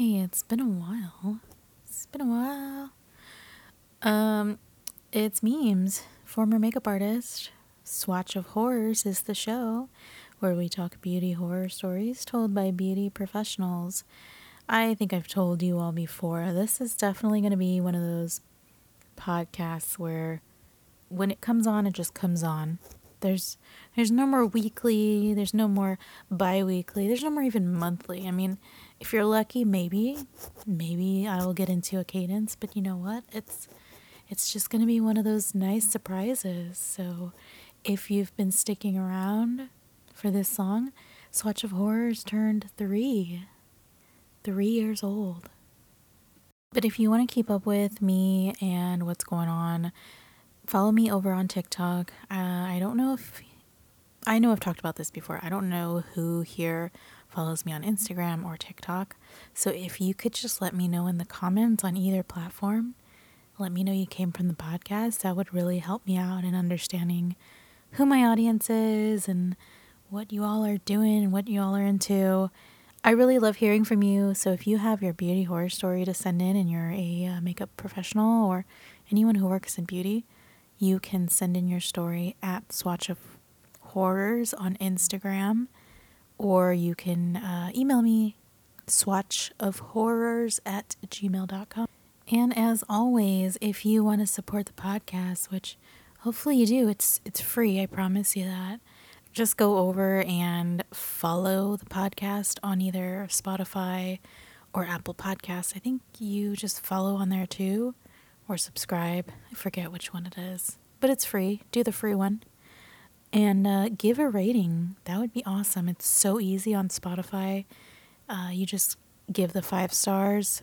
Hey, it's been a while. It's been a while. Um, it's Meemz. Former makeup artist. Swatch of Horrors is the show where we talk beauty horror stories told by beauty professionals. I think I've told you all before. This is definitely going to be one of those podcasts where when it comes on, it just comes on. There's there's no more weekly, there's no more bi-weekly, there's no more even monthly. I mean, if you're lucky, maybe maybe I will get into a cadence, but you know what? It's it's just going to be one of those nice surprises. So, if you've been sticking around for this song, Swatch of Horrors turned 3. 3 years old. But if you want to keep up with me and what's going on, follow me over on TikTok. Uh, I don't know if I know I've talked about this before. I don't know who here follows me on Instagram or TikTok. So if you could just let me know in the comments on either platform, let me know you came from the podcast, that would really help me out in understanding who my audience is and what you all are doing and what you all are into. I really love hearing from you. So if you have your beauty horror story to send in and you're a uh, makeup professional or anyone who works in beauty, you can send in your story at Swatch of Horrors on Instagram, or you can uh, email me swatchofhorrors at gmail.com. And as always, if you want to support the podcast, which hopefully you do, it's it's free, I promise you that. Just go over and follow the podcast on either Spotify or Apple Podcasts. I think you just follow on there too or subscribe. I forget which one it is, but it's free. Do the free one. And uh, give a rating. That would be awesome. It's so easy on Spotify. Uh, you just give the five stars.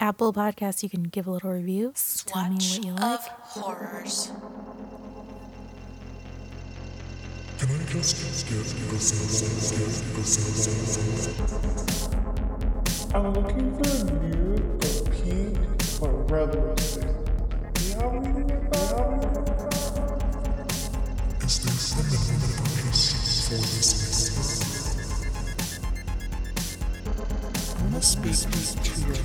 Apple Podcasts, you can give a little review. Tell me what you like. horrors. Can I just get a I'm looking for a nude or pink or red must to your.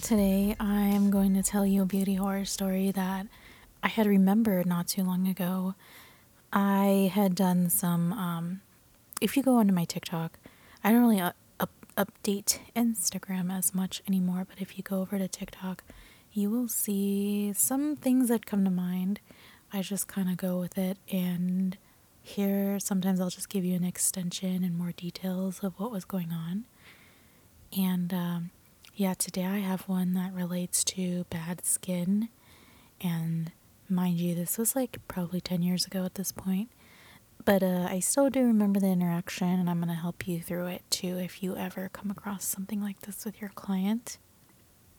Today, I am going to tell you a beauty horror story that I had remembered not too long ago. I had done some, um, if you go onto my TikTok, I don't really up, update Instagram as much anymore, but if you go over to TikTok, you will see some things that come to mind. I just kind of go with it, and here sometimes I'll just give you an extension and more details of what was going on. And um, yeah, today I have one that relates to bad skin. And mind you, this was like probably 10 years ago at this point. But uh, I still do remember the interaction, and I'm going to help you through it too if you ever come across something like this with your client.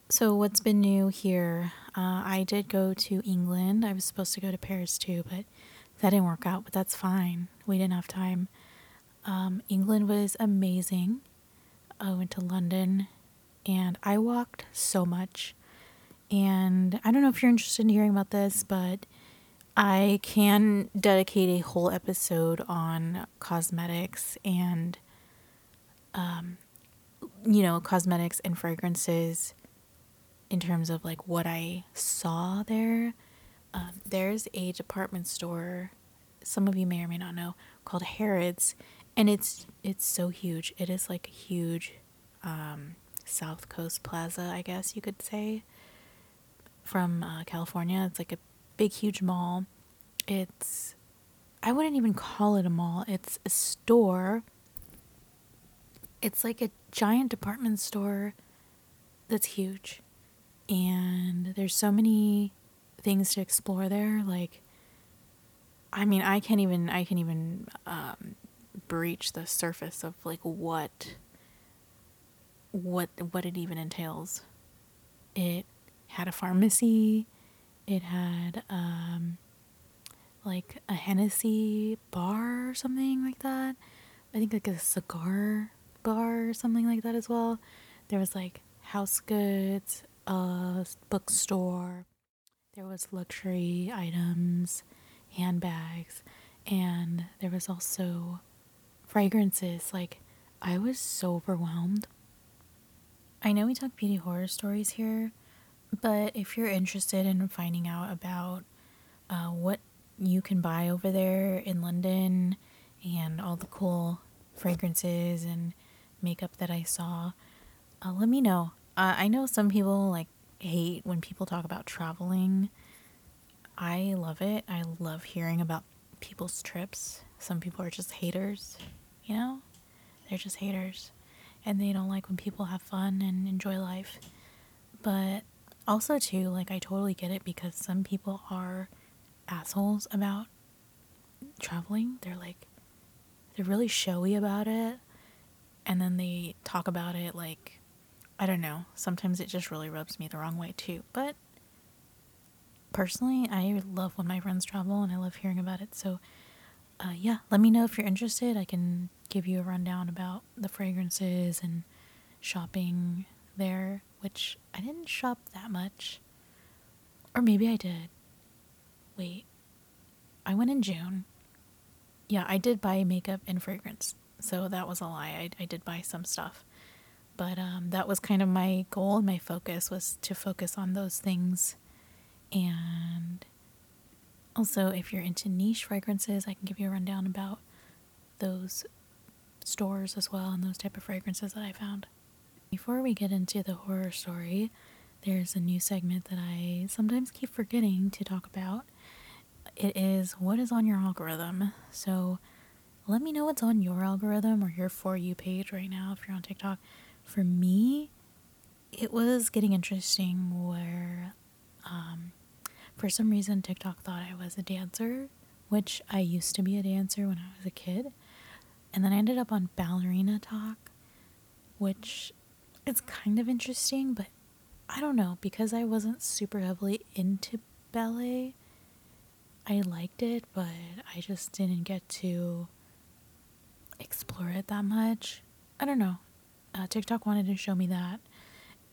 So, what's been new here? Uh, I did go to England. I was supposed to go to Paris too, but that didn't work out, but that's fine. We didn't have time. Um, England was amazing. I went to London and I walked so much. And I don't know if you're interested in hearing about this, but I can dedicate a whole episode on cosmetics and, um, you know, cosmetics and fragrances in terms of like what I saw there. Um, there's a department store, some of you may or may not know, called Harrods, and it's it's so huge. It is like a huge um, South Coast Plaza, I guess you could say, from uh, California. It's like a big, huge mall. It's I wouldn't even call it a mall. It's a store. It's like a giant department store that's huge. And there's so many things to explore there like I mean, I can't even I can't even um, breach the surface of like what what what it even entails. It had a pharmacy. It had um, like a Hennessy bar or something like that. I think like a cigar bar or something like that as well. There was like house goods, a bookstore, There was luxury items, handbags, and there was also fragrances. Like, I was so overwhelmed. I know we talk beauty horror stories here, but if you're interested in finding out about uh, what you can buy over there in London and all the cool fragrances and makeup that I saw, uh, let me know. Uh, I know some people like hate when people talk about traveling. I love it. I love hearing about people's trips. Some people are just haters, you know? They're just haters. And they don't like when people have fun and enjoy life. But also, too, like, I totally get it because some people are assholes about traveling. They're like, they're really showy about it. And then they talk about it like, I don't know. Sometimes it just really rubs me the wrong way, too. But personally, I love when my friends travel and I love hearing about it. So, uh, yeah, let me know if you're interested. I can give you a rundown about the fragrances and shopping there, which I didn't shop that much. Or maybe I did. Wait, I went in June. Yeah, I did buy makeup and fragrance. So that was a lie. I, I did buy some stuff. But um, that was kind of my goal and my focus was to focus on those things and also, if you're into niche fragrances, I can give you a rundown about those stores as well and those type of fragrances that I found. Before we get into the horror story, there's a new segment that I sometimes keep forgetting to talk about. It is what is on your algorithm. So let me know what's on your algorithm or your For You page right now if you're on TikTok. For me, it was getting interesting where um, for some reason, TikTok thought I was a dancer, which I used to be a dancer when I was a kid. And then I ended up on Ballerina Talk, which is kind of interesting, but I don't know, because I wasn't super heavily into ballet. I liked it, but I just didn't get to explore it that much. I don't know. Uh, TikTok wanted to show me that.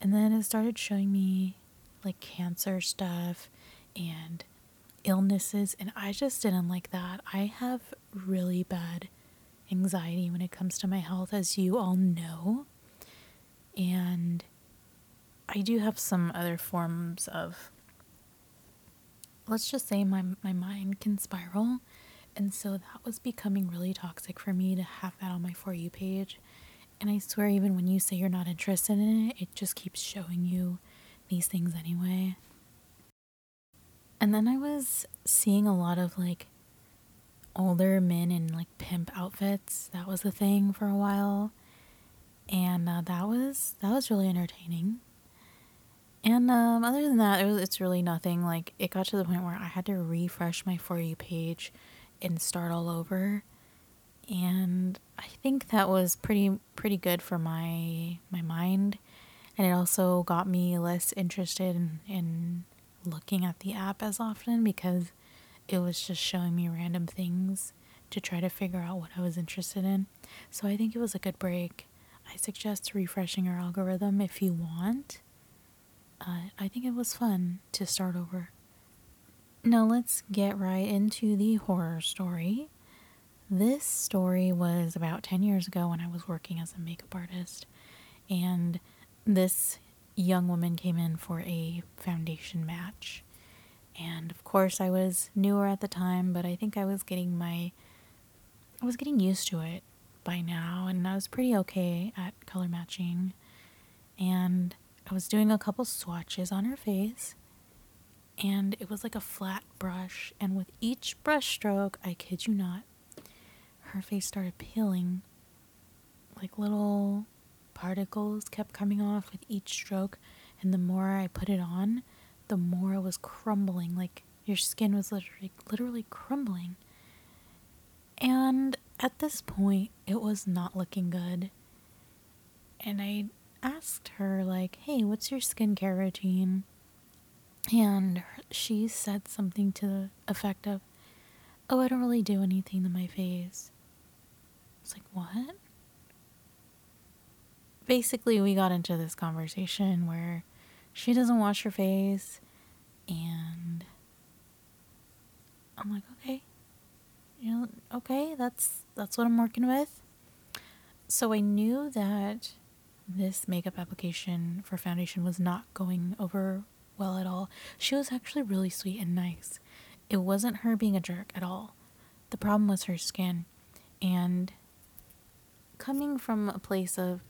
And then it started showing me like cancer stuff and illnesses, and I just didn't like that. I have really bad anxiety when it comes to my health, as you all know. And I do have some other forms of, let's just say, my, my mind can spiral. And so that was becoming really toxic for me to have that on my For You page. And I swear, even when you say you're not interested in it, it just keeps showing you these things anyway. And then I was seeing a lot of like older men in like pimp outfits. That was a thing for a while. And uh, that was that was really entertaining. And um, other than that, it was, it's really nothing. Like it got to the point where I had to refresh my for you page and start all over. And I think that was pretty pretty good for my my mind, and it also got me less interested in, in looking at the app as often because it was just showing me random things to try to figure out what I was interested in. So I think it was a good break. I suggest refreshing your algorithm if you want. Uh, I think it was fun to start over. Now let's get right into the horror story. This story was about 10 years ago when I was working as a makeup artist, and this young woman came in for a foundation match. And of course, I was newer at the time, but I think I was getting my I was getting used to it by now, and I was pretty okay at color matching. And I was doing a couple swatches on her face, and it was like a flat brush. And with each brush stroke, I kid you not, her face started peeling like little particles kept coming off with each stroke, and the more I put it on, the more it was crumbling. Like your skin was literally literally crumbling. And at this point, it was not looking good. And I asked her like, "Hey, what's your skincare routine?" And she said something to the effect of, "Oh, I don't really do anything to my face." It's like, "What?" basically we got into this conversation where she doesn't wash her face And I'm like, okay, you know, okay, that's that's what I'm working with. So I knew that this makeup application for foundation was not going over well at all. She was actually really sweet and nice. It wasn't her being a jerk at all. The problem was her skin. And coming from a place of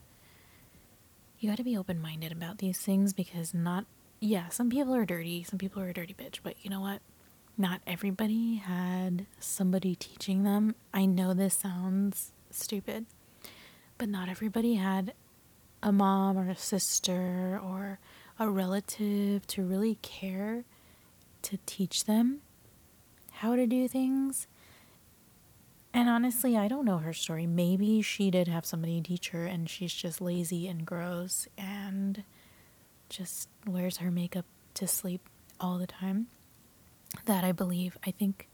you got to be open minded about these things because not, yeah, some people are dirty, some people are a dirty bitch, but you know what? Not everybody had somebody teaching them. I know this sounds stupid, but not everybody had a mom or a sister or a relative to really care to teach them how to do things. And honestly, I don't know her story. Maybe she did have somebody teach her and she's just lazy and gross and just wears her makeup to sleep all the time. That I believe. I think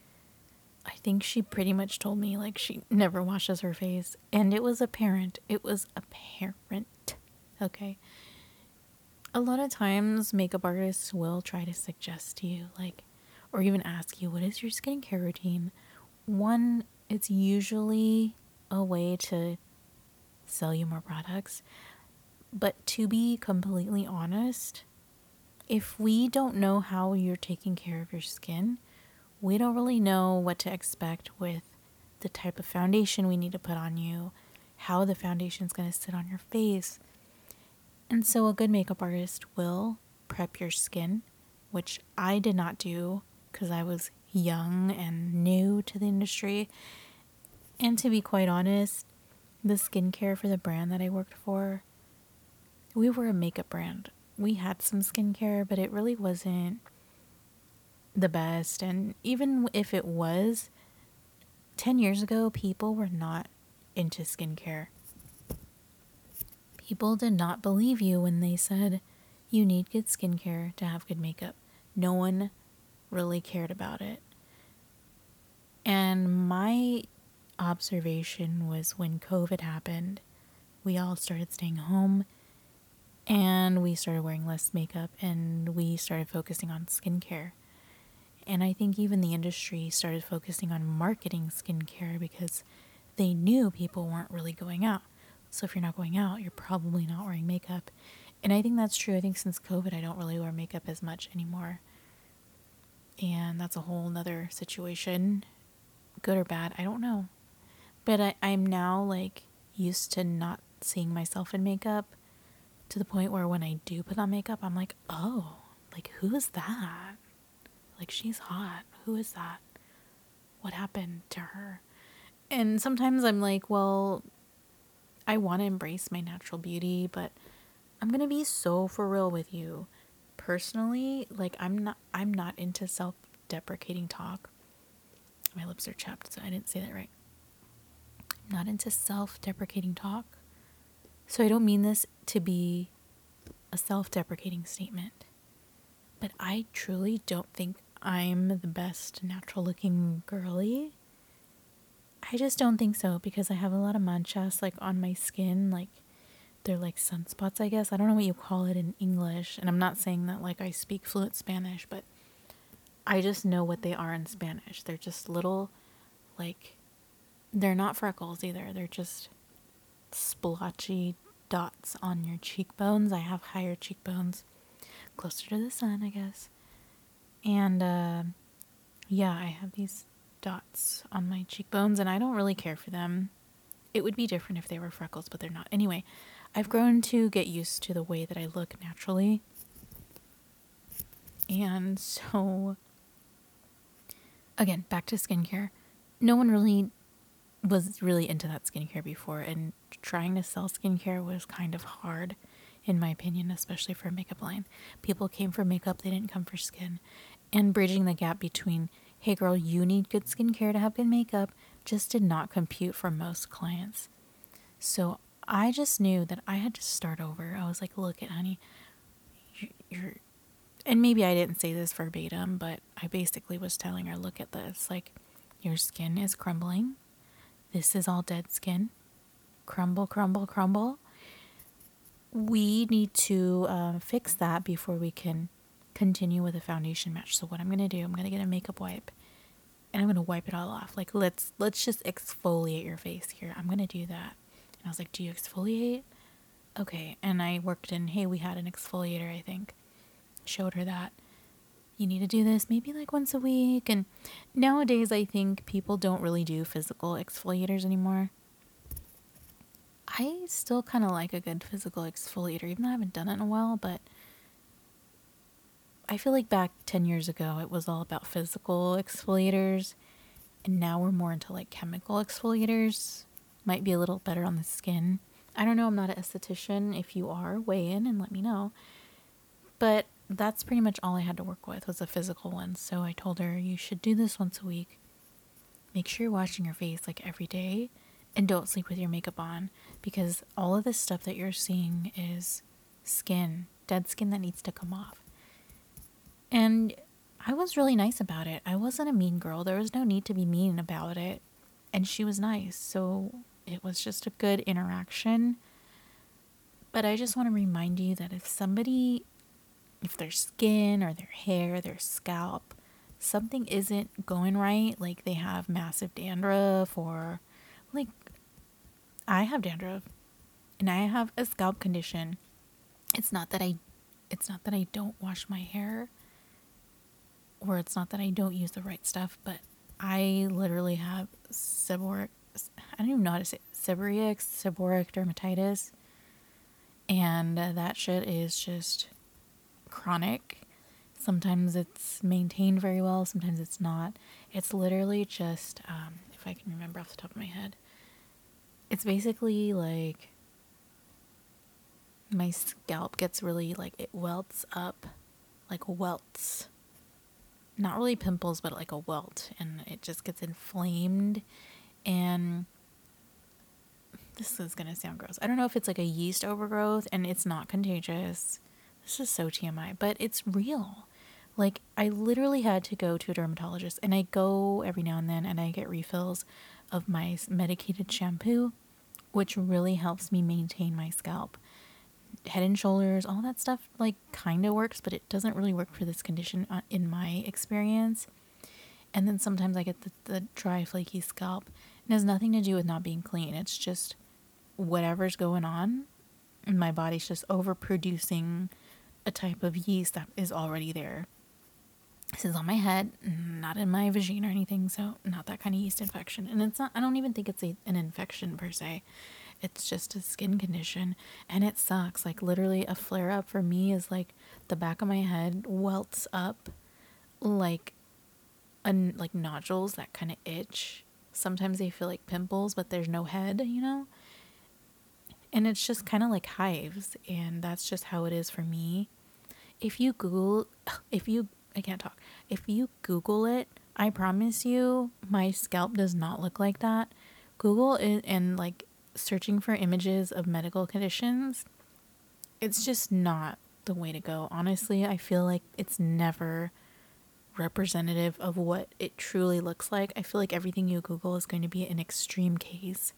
I think she pretty much told me like she never washes her face and it was apparent. It was apparent. Okay. A lot of times makeup artists will try to suggest to you like or even ask you what is your skincare routine. One it's usually a way to sell you more products. But to be completely honest, if we don't know how you're taking care of your skin, we don't really know what to expect with the type of foundation we need to put on you, how the foundation is going to sit on your face. And so, a good makeup artist will prep your skin, which I did not do because I was young and new to the industry. And to be quite honest, the skincare for the brand that I worked for, we were a makeup brand. We had some skincare, but it really wasn't the best. And even if it was, 10 years ago, people were not into skincare. People did not believe you when they said you need good skincare to have good makeup. No one really cared about it. And my observation was when COVID happened, we all started staying home and we started wearing less makeup and we started focusing on skincare. And I think even the industry started focusing on marketing skincare because they knew people weren't really going out. So if you're not going out, you're probably not wearing makeup. And I think that's true. I think since COVID, I don't really wear makeup as much anymore. And that's a whole nother situation. Good or bad, I don't know. But I, I'm now like used to not seeing myself in makeup to the point where when I do put on makeup, I'm like, oh, like who is that? Like she's hot. Who is that? What happened to her? And sometimes I'm like, well, I want to embrace my natural beauty, but I'm going to be so for real with you. Personally, like I'm not I'm not into self-deprecating talk. My lips are chapped, so I didn't say that right I'm not into self deprecating talk. So I don't mean this to be a self deprecating statement, but I truly don't think I'm the best natural looking girly. I just don't think so because I have a lot of manchas like on my skin, like they're like sunspots, I guess. I don't know what you call it in English, and I'm not saying that like I speak fluent Spanish, but I just know what they are in Spanish. They're just little like they're not freckles either. They're just splotchy dots on your cheekbones. I have higher cheekbones, closer to the sun, I guess. And uh, yeah, I have these dots on my cheekbones, and I don't really care for them. It would be different if they were freckles, but they're not. Anyway, I've grown to get used to the way that I look naturally. And so, again, back to skincare. No one really was really into that skincare before, and trying to sell skincare was kind of hard, in my opinion, especially for a makeup line. People came for makeup, they didn't come for skin. And bridging the gap between, hey girl, you need good skincare to have good makeup, just did not compute for most clients. So I just knew that I had to start over. I was like, look at honey, you're, and maybe I didn't say this verbatim, but I basically was telling her, look at this, like, your skin is crumbling this is all dead skin. Crumble, crumble, crumble. We need to uh, fix that before we can continue with a foundation match. So what I'm gonna do, I'm gonna get a makeup wipe and I'm gonna wipe it all off. Like let's let's just exfoliate your face here. I'm gonna do that. And I was like, Do you exfoliate? Okay. And I worked in, hey, we had an exfoliator, I think. Showed her that. You need to do this maybe like once a week. And nowadays I think people don't really do physical exfoliators anymore. I still kinda like a good physical exfoliator, even though I haven't done it in a while, but I feel like back 10 years ago, it was all about physical exfoliators, and now we're more into like chemical exfoliators. Might be a little better on the skin. I don't know, I'm not an esthetician. If you are, weigh in and let me know. But that's pretty much all I had to work with was a physical one. So I told her, you should do this once a week. Make sure you're washing your face like every day and don't sleep with your makeup on because all of this stuff that you're seeing is skin, dead skin that needs to come off. And I was really nice about it. I wasn't a mean girl. There was no need to be mean about it. And she was nice. So it was just a good interaction. But I just want to remind you that if somebody, if their skin or their hair, their scalp, something isn't going right, like they have massive dandruff or like I have dandruff and I have a scalp condition. It's not that I it's not that I don't wash my hair or it's not that I don't use the right stuff, but I literally have seborrheic, I don't even know how to say it, seborrheic, seborrheic dermatitis. And that shit is just chronic. Sometimes it's maintained very well, sometimes it's not. It's literally just, um, if I can remember off the top of my head, it's basically like my scalp gets really like it welts up like welts not really pimples, but like a welt, and it just gets inflamed. And this is gonna sound gross. I don't know if it's like a yeast overgrowth, and it's not contagious. This is so TMI, but it's real. Like I literally had to go to a dermatologist, and I go every now and then, and I get refills of my medicated shampoo, which really helps me maintain my scalp head and shoulders, all that stuff like kind of works, but it doesn't really work for this condition uh, in my experience. And then sometimes I get the, the dry, flaky scalp. It has nothing to do with not being clean. It's just whatever's going on. My body's just overproducing a type of yeast that is already there. This is on my head, not in my vagina or anything, so not that kind of yeast infection. And it's not, I don't even think it's a, an infection per se. It's just a skin condition and it sucks. Like literally a flare up for me is like the back of my head welts up like a, like nodules that kind of itch. Sometimes they feel like pimples, but there's no head, you know? And it's just kind of like hives and that's just how it is for me. If you Google if you I can't talk. If you Google it, I promise you my scalp does not look like that. Google it and like searching for images of medical conditions, it's just not the way to go. Honestly, I feel like it's never representative of what it truly looks like. I feel like everything you Google is going to be an extreme case.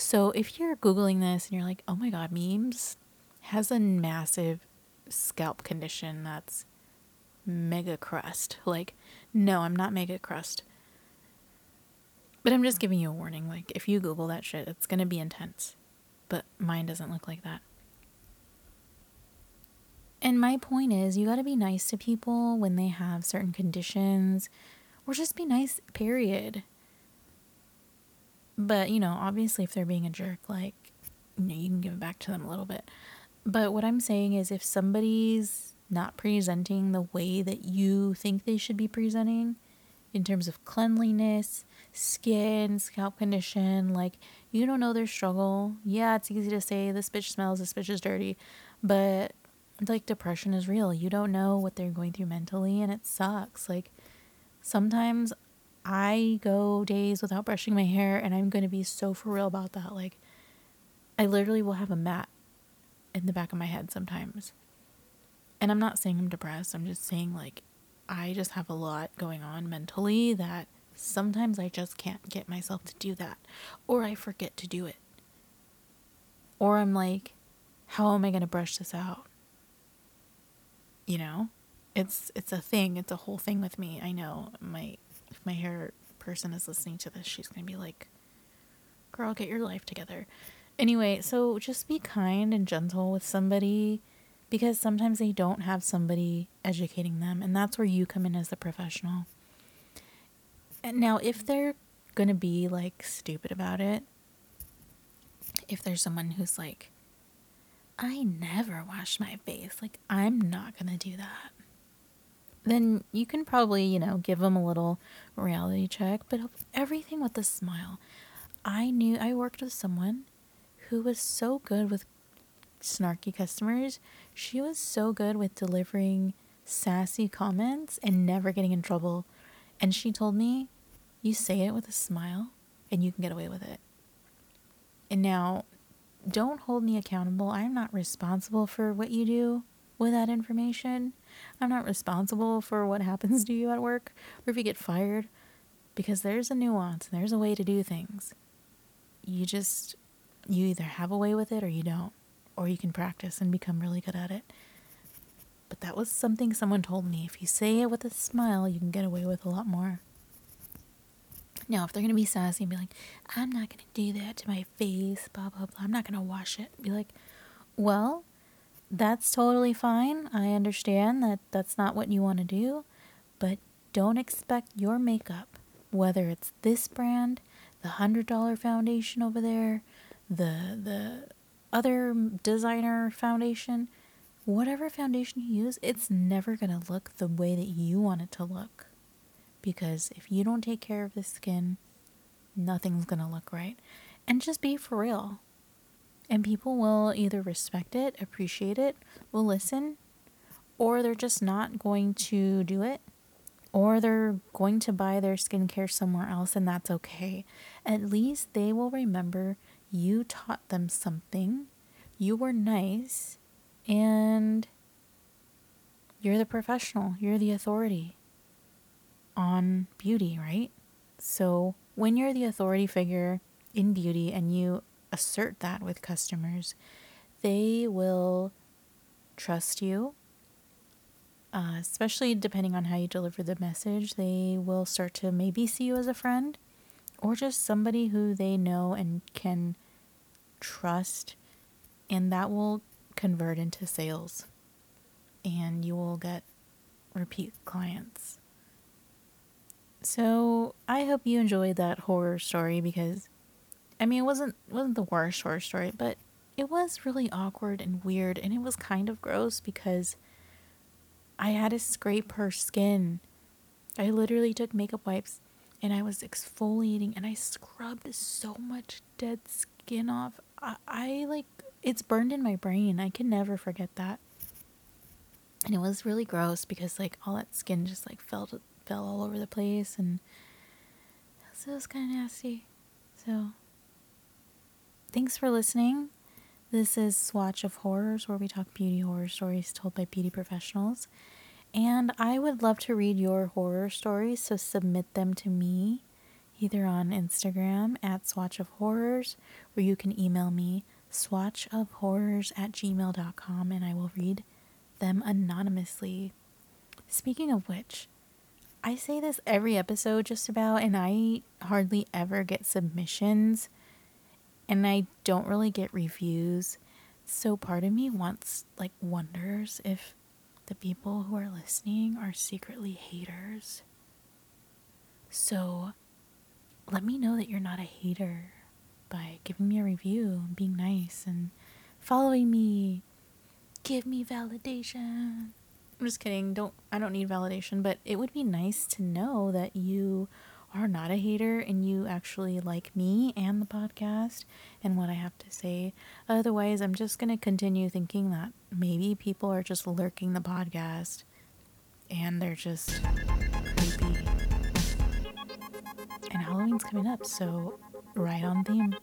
So if you're Googling this and you're like, oh my God, Meemz has a massive scalp condition that's mega crust. Like, no, I'm not mega crust. But I'm just giving you a warning. Like, if you Google that shit, it's going to be intense. But mine doesn't look like that. And my point is, you got to be nice to people when they have certain conditions, or just be nice, period. But, you know, obviously, if they're being a jerk, like, you know, you can give it back to them a little bit. But what I'm saying is, if somebody's not presenting the way that you think they should be presenting in terms of cleanliness, skin, scalp condition. Like, you don't know their struggle. Yeah, it's easy to say this bitch smells, this bitch is dirty, but like, depression is real. You don't know what they're going through mentally, and it sucks. Like, sometimes I go days without brushing my hair, and I'm going to be so for real about that. Like, I literally will have a mat in the back of my head sometimes. And I'm not saying I'm depressed, I'm just saying, like, I just have a lot going on mentally that Sometimes I just can't get myself to do that, or I forget to do it. Or I'm like, how am I going to brush this out? You know? It's it's a thing. It's a whole thing with me. I know my if my hair person is listening to this, she's gonna be like, "Girl, get your life together." Anyway, so just be kind and gentle with somebody because sometimes they don't have somebody educating them, and that's where you come in as the professional. And now, if they're gonna be like stupid about it, if there's someone who's like, I never wash my face, like, I'm not gonna do that, then you can probably, you know, give them a little reality check, but everything with a smile. I knew I worked with someone who was so good with snarky customers. She was so good with delivering sassy comments and never getting in trouble. And she told me, you say it with a smile and you can get away with it. And now, don't hold me accountable. I'm not responsible for what you do with that information. I'm not responsible for what happens to you at work or if you get fired because there's a nuance and there's a way to do things. You just, you either have a way with it or you don't, or you can practice and become really good at it. But that was something someone told me. If you say it with a smile, you can get away with a lot more. Now, if they're going to be sassy and be like, I'm not going to do that to my face, blah, blah, blah, I'm not going to wash it, be like, well, that's totally fine. I understand that that's not what you want to do, but don't expect your makeup, whether it's this brand, the $100 foundation over there, the the other designer foundation, whatever foundation you use, it's never going to look the way that you want it to look because if you don't take care of the skin, nothing's going to look right. And just be for real. And people will either respect it, appreciate it, will listen, or they're just not going to do it, or they're going to buy their skincare somewhere else, and that's okay. At least they will remember you taught them something, you were nice, and you're the professional, you're the authority on beauty, right? So when you're the authority figure in beauty and you assert that with customers, they will trust you. Uh, especially depending on how you deliver the message, they will start to maybe see you as a friend or just somebody who they know and can trust, and that will convert into sales and you will get repeat clients. So I hope you enjoyed that horror story because I mean it wasn't wasn't the worst horror story, but it was really awkward and weird and it was kind of gross because I had to scrape her skin. I literally took makeup wipes and I was exfoliating and I scrubbed so much dead skin off. I, I like it's burned in my brain. I can never forget that. And it was really gross because like all that skin just like fell fell all over the place and so it was kind of nasty. So thanks for listening. This is Swatch of Horrors, where we talk beauty horror stories told by beauty professionals. And I would love to read your horror stories, so submit them to me either on Instagram at Swatch of Horrors, or you can email me swatchofhorrors at gmail.com and I will read them anonymously. Speaking of which, I say this every episode just about, and I hardly ever get submissions, and I don't really get reviews. So part of me wants, like, wonders if the people who are listening are secretly haters. So let me know that you're not a hater by giving me a review and being nice and following me. Give me validation. I'm just kidding. Don't I don't need validation, but it would be nice to know that you are not a hater and you actually like me and the podcast and what I have to say. Otherwise, I'm just going to continue thinking that maybe people are just lurking the podcast and they're just creepy. And Halloween's coming up, so right on theme.